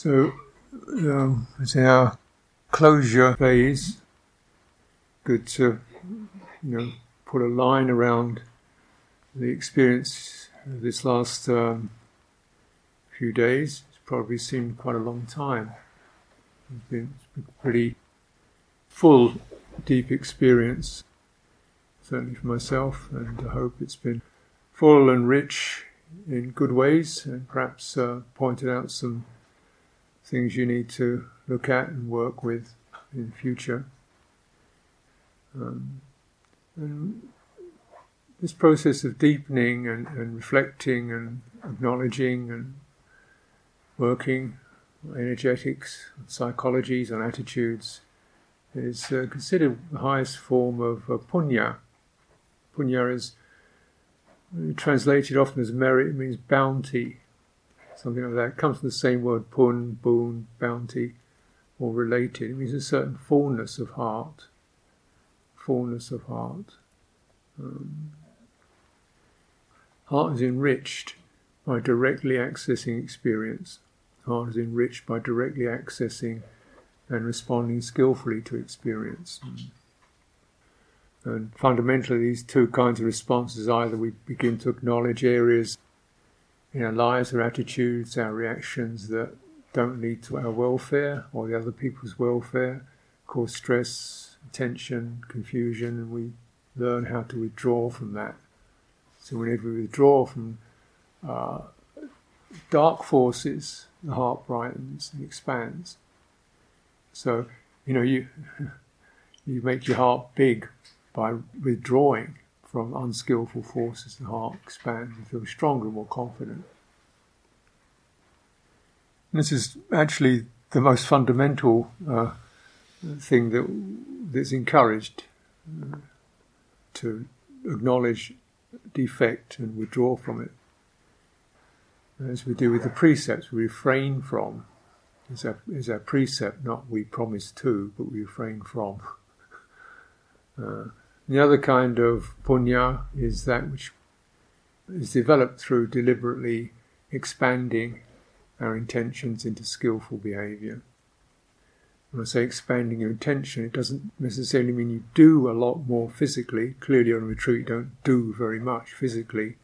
So, um, it's our closure phase. Good to, you know, put a line around the experience of this last um, few days. It's probably seemed quite a long time. It's been, it's been pretty full, deep experience, certainly for myself, and I hope it's been full and rich in good ways, and perhaps uh, pointed out some things you need to look at and work with in future. Um, and this process of deepening and, and reflecting and acknowledging and working energetics, psychologies, and attitudes is uh, considered the highest form of uh, punya. Punya is translated often as merit, it means bounty, something like that. It comes from the same word, pun, boon, bounty, or related. It means a certain fullness of heart. Fullness of heart. Um, heart is enriched by directly accessing experience. Heart is enriched by directly accessing and responding skillfully to experience. And fundamentally, these two kinds of responses either we begin to acknowledge areas in our lives, our attitudes, our reactions that don't lead to our welfare or the other people's welfare, cause stress, tension, confusion, and we learn how to withdraw from that. So whenever we withdraw from uh, dark forces, the heart brightens and expands. So, you know, you you make your heart big by withdrawing from unskillful forces, the heart expands and feels stronger and more confident. And this is actually the most fundamental uh, thing that that's encouraged uh, to acknowledge defect and withdraw from it. As we do with the precepts, we refrain from is our, is our precept, not we promise to, but we refrain from. Uh, the other kind of punya is that which is developed through deliberately expanding our intentions into skillful behavior. When I say expanding your intention, it doesn't necessarily mean you do a lot more physically. Clearly, on retreat, you don't do very much physically.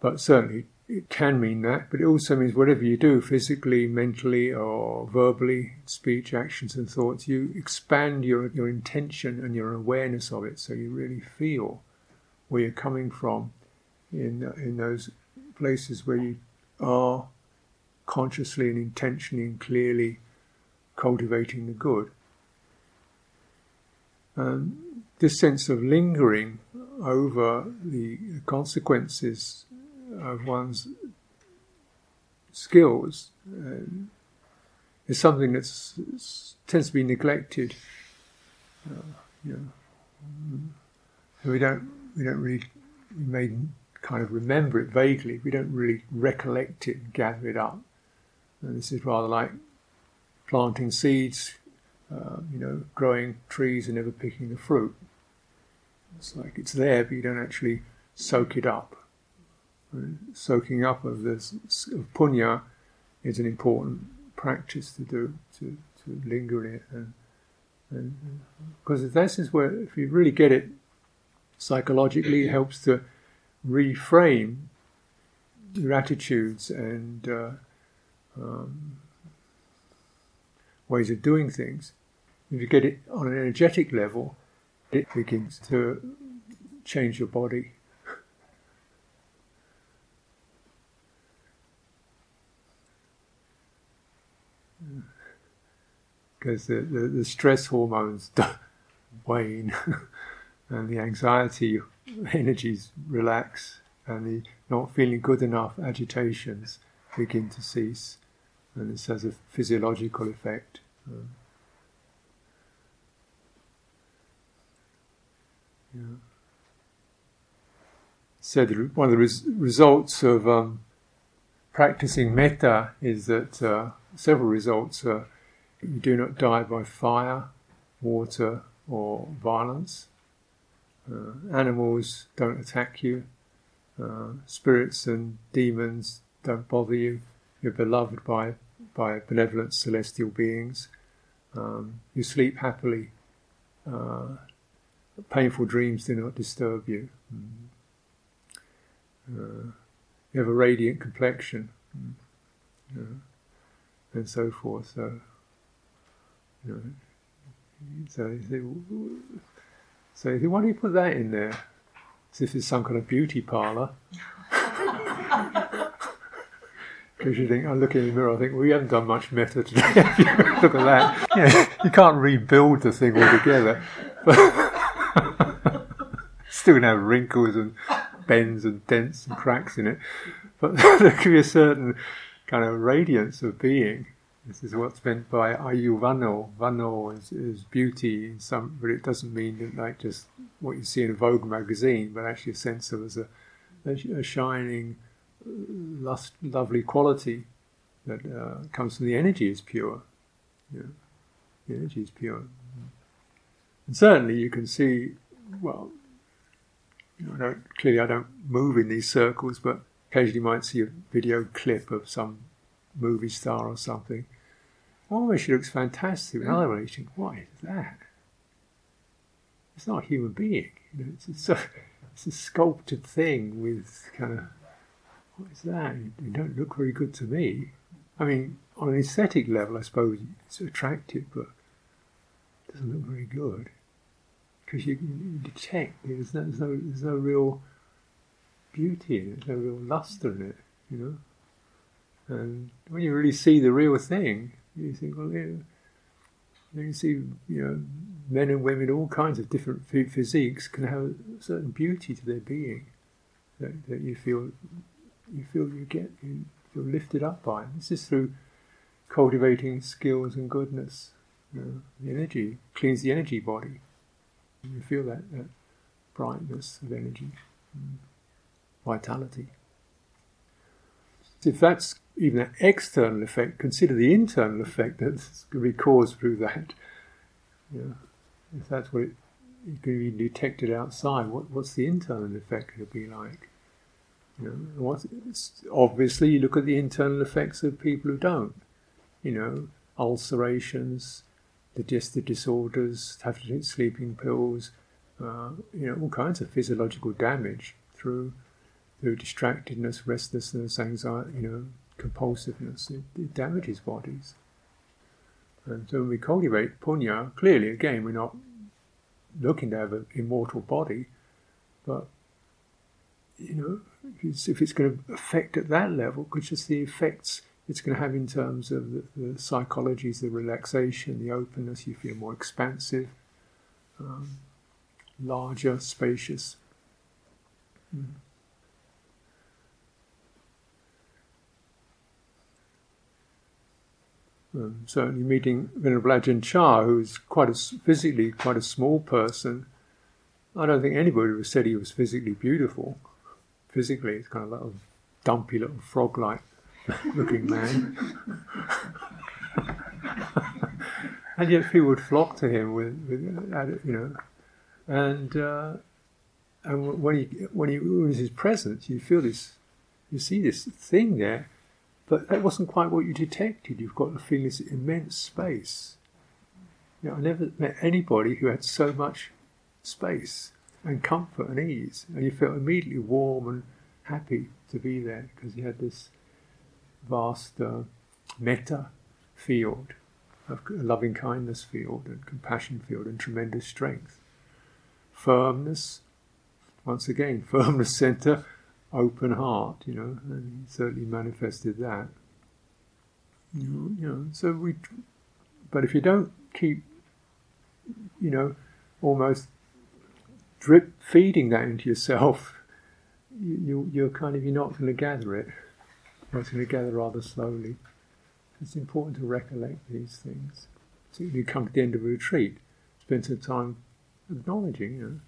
But certainly, it can mean that, but it also means whatever you do, physically, mentally, or verbally, speech, actions, and thoughts, you expand your, your intention and your awareness of it so you really feel where you're coming from in, in those places where you are consciously and intentionally and clearly cultivating the good. Um, this sense of lingering over the consequences of one's skills um, is something that tends to be neglected. Uh, you know, we don't we don't really we may kind of remember it vaguely. We don't really recollect it gather it up. And this is rather like planting seeds, uh, you know, growing trees and never picking the fruit. It's like it's there, but you don't actually soak it up soaking up of this of punya is an important practice to do to, to linger in it. And, and because this is where if you really get it psychologically it helps to reframe your attitudes and uh, um, ways of doing things. If you get it on an energetic level it begins to change your body because the, the, the, stress hormones wane and the anxiety energies relax and the not feeling good enough agitations begin to cease and this has a physiological effect. Yeah. So the, one of the res- results of um, practicing metta is that uh, several results are do not die by fire, water, or violence. Uh, animals don't attack you. Uh, spirits and demons don't bother you. You're beloved by by benevolent celestial beings. Um, you sleep happily. Uh, painful dreams do not disturb you. Mm. Uh, you have a radiant complexion, mm. and so forth. So, you know, so, so why do you put that in there? As if it's some kind of beauty parlour. Because you think, I look in the mirror, I think, well, we haven't done much metta today. look at that. Yeah, you can't rebuild the thing altogether. But still going to have wrinkles and bends and dents and cracks in it. But there could be a certain kind of radiance of being. This is what's meant by ayuvano. Vano is, is beauty some, but it doesn't mean that like just what you see in a Vogue magazine, but actually a sense of as a, a, shining, lust, lovely quality that uh, comes from the energy is pure. Yeah. The energy is pure. And certainly you can see, well, clearly I don't move in these circles, but occasionally you might see a video clip of some movie star or something. Oh, she looks fantastic. And other way, think, what is that? It's not a human being. You know, it's, a, it's a sculpted thing with kind of, what is that? You don't look very good to me. I mean, on an aesthetic level, I suppose it's attractive, but it doesn't look very good because you, you, detect there's no, there's no, there's no real beauty in it, there's no real luster in it, you know. And when you really see the real thing, you think, well, yeah, you see, you know, men and women, all kinds of different physiques can have a certain beauty to their being that, that you feel, you feel you get, you feel lifted up by. This is through cultivating skills and goodness. You know, the energy cleans the energy body. You feel that, that brightness of energy, mm, vitality. If that's even an external effect, consider the internal effect that's going to be caused through that. If that's what it, it can be detected outside, what, what's the internal effect going to be like? You know, obviously, you look at the internal effects of people who don't. You know, ulcerations, digestive disorders, have to take sleeping pills, uh, you know, all kinds of physiological damage through through distractedness, restlessness, anxiety, you know, compulsiveness. It, it damages bodies. And so when we cultivate punya, clearly, again, we're not looking to have an immortal body, but you know, if it's, if it's going to affect at that level, because just the effects it's going to have in terms of the, the psychologies, the relaxation, the openness, you feel more expansive, um, larger, spacious. Mm. Um, certainly, meeting Venerable Ajahn Chah, who's quite a physically quite a small person, I don't think anybody would have said he was physically beautiful. Physically, it's kind of like a dumpy little frog-like looking man. and yet people would flock to him with, with you know, and uh, and when he when he was his presence, you feel this, you see this thing there, but that wasn't quite what you detected. You've got the feeling this immense space. You know, I never met anybody who had so much space and comfort and ease, and you felt immediately warm and happy to be there because you had this vast uh, metta field, of loving kindness field, and compassion field, and tremendous strength. Firmness, once again, firmness center, open heart, you know, and he certainly manifested that. You know, you know, so we, but if you don't keep, you know, almost drip feeding that into yourself, you, you you're kind of you're not going to gather it. It's going to gather rather slowly. It's important to recollect these things. So you come to the end of a retreat, spend some time acknowledging, you know,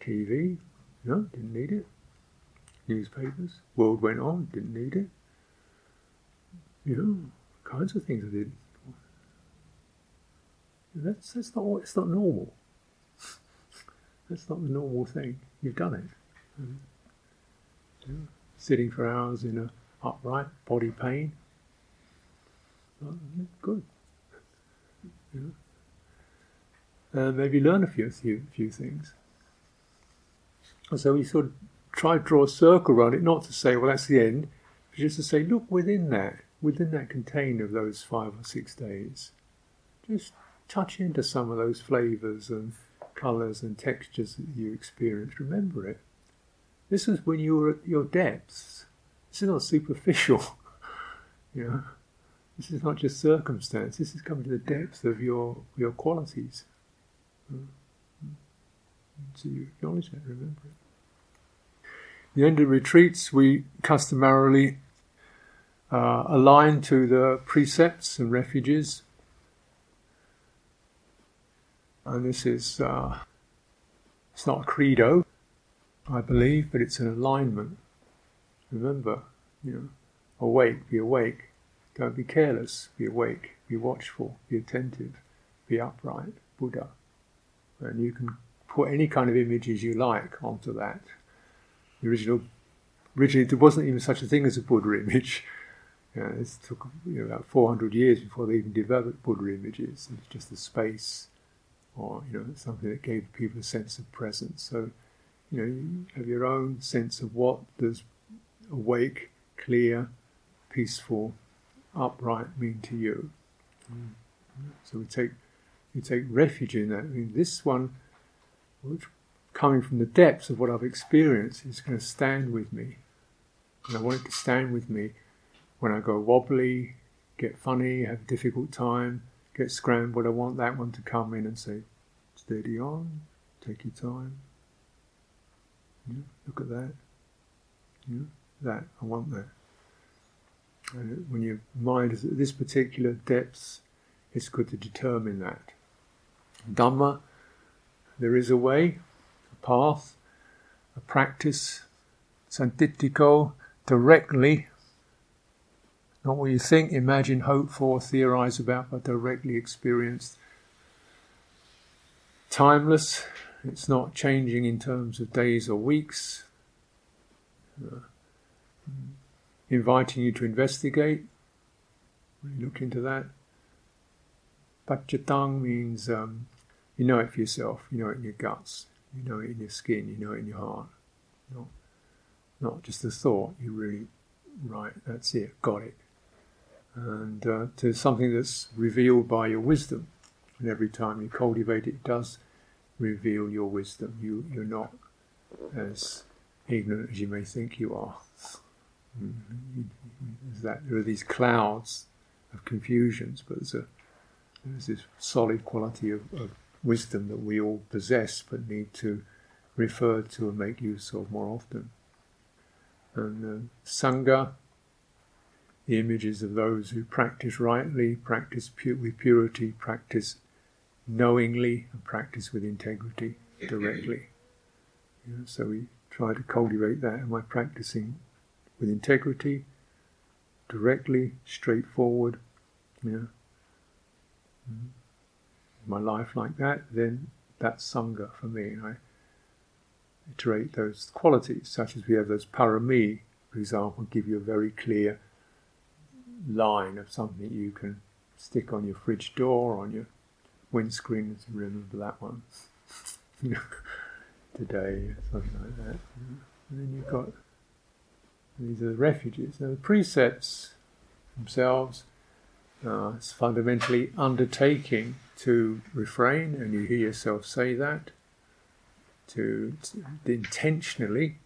TV, no, didn't need it. Newspapers, world went on, didn't need it. You know, kinds of things I did. That's that's not it's not normal. that's not the normal thing. You've done it. Yeah. Sitting for hours in a upright, body pain. Good. Yeah. And maybe learn a few, few, few things. So we sort of try to draw a circle around it, not to say, well, that's the end, but just to say, look within that, within that container of those five or six days. Just touch into some of those flavours and colours and textures that you experienced. Remember it. This is when you were at your depths. This is not superficial. you know, this is not just circumstance. This is coming to the depth of your your qualities. Hmm. Hmm. So you acknowledge that, remember it. The end of retreats, we customarily uh, align to the precepts and refuges. And this is, uh, it's not a credo, I believe, but it's an alignment. Remember, you know, awake, be awake. Don't be careless, be awake, be watchful, be attentive, be upright, Buddha. And you can put any kind of images you like onto that. The original, originally there wasn't even such a thing as a Buddha image. You know, it took you know, about 400 years before they even developed Buddha images. It's just a space, or you know, something that gave people a sense of presence. So, you know, you have your own sense of what does awake, clear, peaceful, upright mean to you. Mm. So we take you take refuge in that. I mean, this one, which coming from the depths of what I've experienced, is going to stand with me. And I want it to stand with me when I go wobbly, get funny, have a difficult time, get scrambled. I want that one to come in and say, steady on, take your time. Yeah, look at that. Yeah, that, I want that. And when your mind is at this particular depth, it's good to determine that. Dhamma, there is a way, path, a practice, sanditthiko, directly, not what you think, imagine, hope for, theorize about, but directly experienced. Timeless, it's not changing in terms of days or weeks. Uh, inviting you to investigate, look into that. Paccattam means um, you know it for yourself, you know it in your guts, you know it in your skin, you know it in your heart. Not, not just a thought, you really, right, that's it, got it. And uh, to something that's revealed by your wisdom. And every time you cultivate it, it does reveal your wisdom. You, you're not as ignorant as you may think you are. Mm-hmm. That there are these clouds of confusions, but there's a there's this solid quality of, of wisdom that we all possess but need to refer to and make use of more often. And uh, Sangha, the images of those who practice rightly, practice pu- with purity, practice knowingly, and practice with integrity directly. You know, so we try to cultivate that. Am I practicing with integrity, directly, straightforward? You know, mm-hmm my life like that, then that's Sangha for me. I iterate those qualities, such as we have those parami, for example, give you a very clear line of something you can stick on your fridge door, on your windscreen, to remember that one today, something like that. And then you've got these are the refuges. Now, the precepts themselves uh, it's fundamentally undertaking to refrain, and you hear yourself say that, to, to intentionally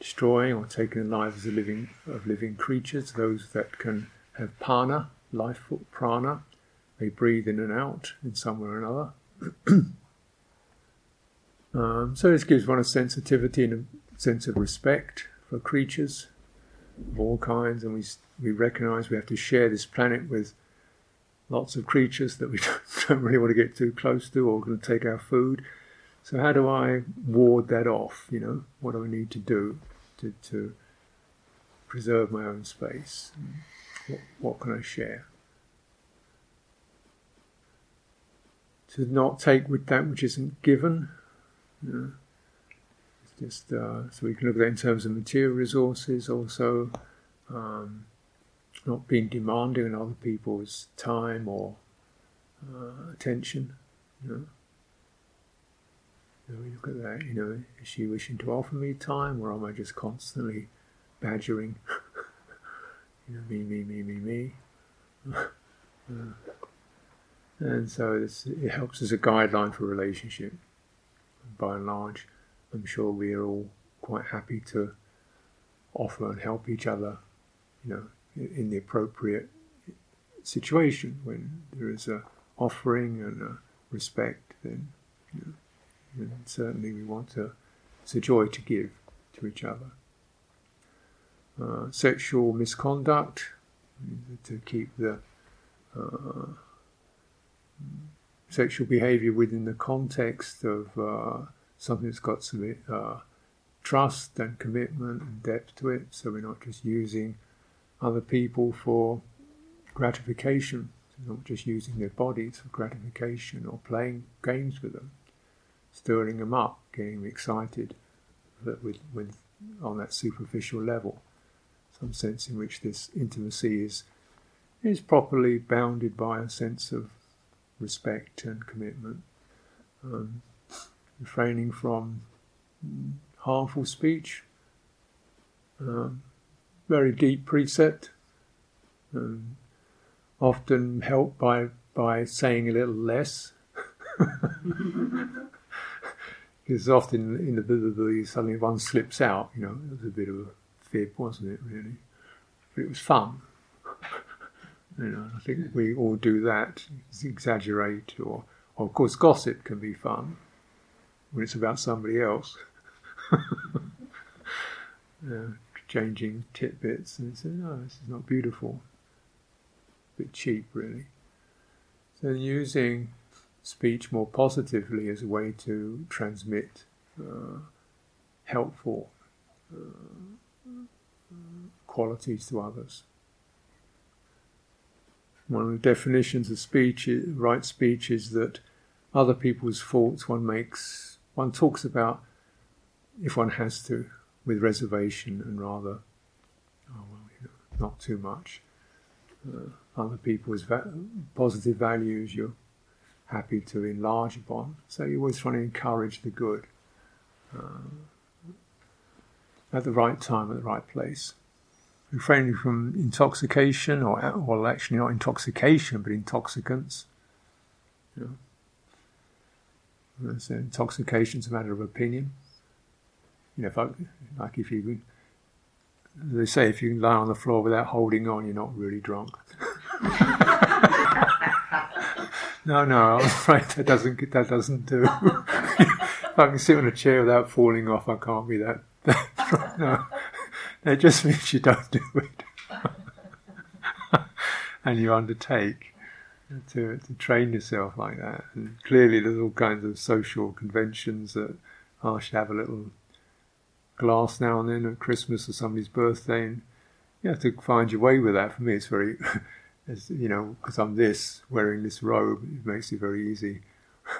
destroying or taking the lives of living of living creatures, those that can have prana, life prana, they breathe in and out in some way or another. um, so this gives one a sensitivity and a sense of respect for creatures of all kinds, and we we recognise we have to share this planet with lots of creatures that we don't really want to get too close to or going to take our food. So how do I ward that off? You know, what do I need to do to, to preserve my own space? What, what can I share? To not take with that which isn't given. You know, just uh, so we can look at that in terms of material resources, also um, not being demanding on other people's time or uh, attention. You know? you look at that. You know, is she wishing to offer me time, or am I just constantly badgering? you know, me, me, me, me, me. uh, and so it helps as a guideline for relationship. By and large, I'm sure we are all quite happy to offer and help each other, you know, in the appropriate situation when there is a offering and a respect. Then, you know, certainly we want to. It's a joy to give to each other. Uh, sexual misconduct to keep the uh, sexual behavior within the context of uh, something that's got some uh, trust and commitment and depth to it. So we're not just using other people for gratification, not just using their bodies for gratification or playing games with them, stirring them up, getting them excited with, with, on that superficial level. Some sense in which this intimacy is is properly bounded by a sense of respect and commitment. Um, refraining from harmful speech, um, very deep precept, um, often helped by, by saying a little less. because often in the Buddha suddenly one slips out, you know, it was a bit of a fib, wasn't it, really? But it was fun. you know, I think we all do that, exaggerate, or, or of course, gossip can be fun when it's about somebody else. uh, changing tidbits and say, no, this is not beautiful. A bit cheap, really. So using speech more positively as a way to transmit uh, helpful uh, qualities to others. One of the definitions of speech, right speech, is that other people's faults one makes one talks about, if one has to, with reservation and rather, oh well, you know, not too much. Uh, other people's va- positive values you're happy to enlarge upon. So you're always trying to encourage the good uh, at the right time, at the right place. Refraining from intoxication, or well, actually not intoxication, but intoxicants. You know, so intoxication is a matter of opinion. You know, if I, like if you, they say if you can lie on the floor without holding on, you're not really drunk. no, no, I'm afraid that doesn't that doesn't do. if I can sit on a chair without falling off, I can't be that. that drunk. No, that just means you don't do it, and you undertake to, to train yourself like that. And clearly, there's all kinds of social conventions that I should have a little glass now and then at Christmas or somebody's birthday, and you have to find your way with that. For me, it's very, it's, you know, because I'm this wearing this robe, it makes it very easy.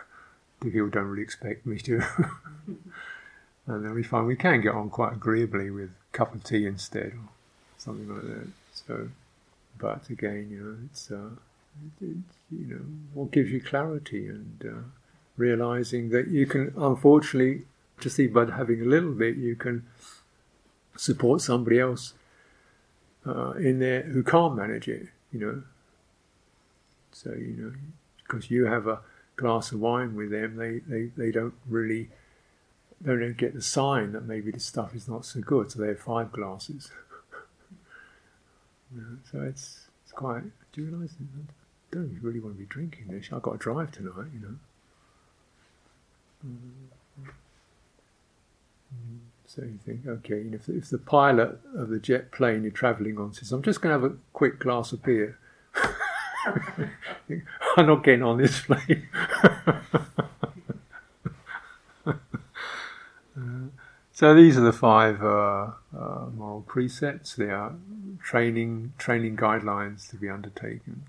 the people don't really expect me to. and then we find we can get on quite agreeably with a cup of tea instead, or something like that. So, but again, you know, it's. Uh, you know, what gives you clarity and uh, realizing that you can, unfortunately, just see by having a little bit, you can support somebody else uh, in there who can't manage it, you know. So, you know, because you have a glass of wine with them, they, they, they don't really, they don't get the sign that maybe the stuff is not so good, so they have five glasses. so it's, it's quite, do you realise that? don't really want to be drinking this. I've got to drive tonight, you know. Mm-hmm. So you think, okay, if, if the pilot of the jet plane you're travelling on says, I'm just going to have a quick glass of beer, I'm not getting on this plane. so these are the five uh, uh, moral precepts. They are training training guidelines to be undertaken.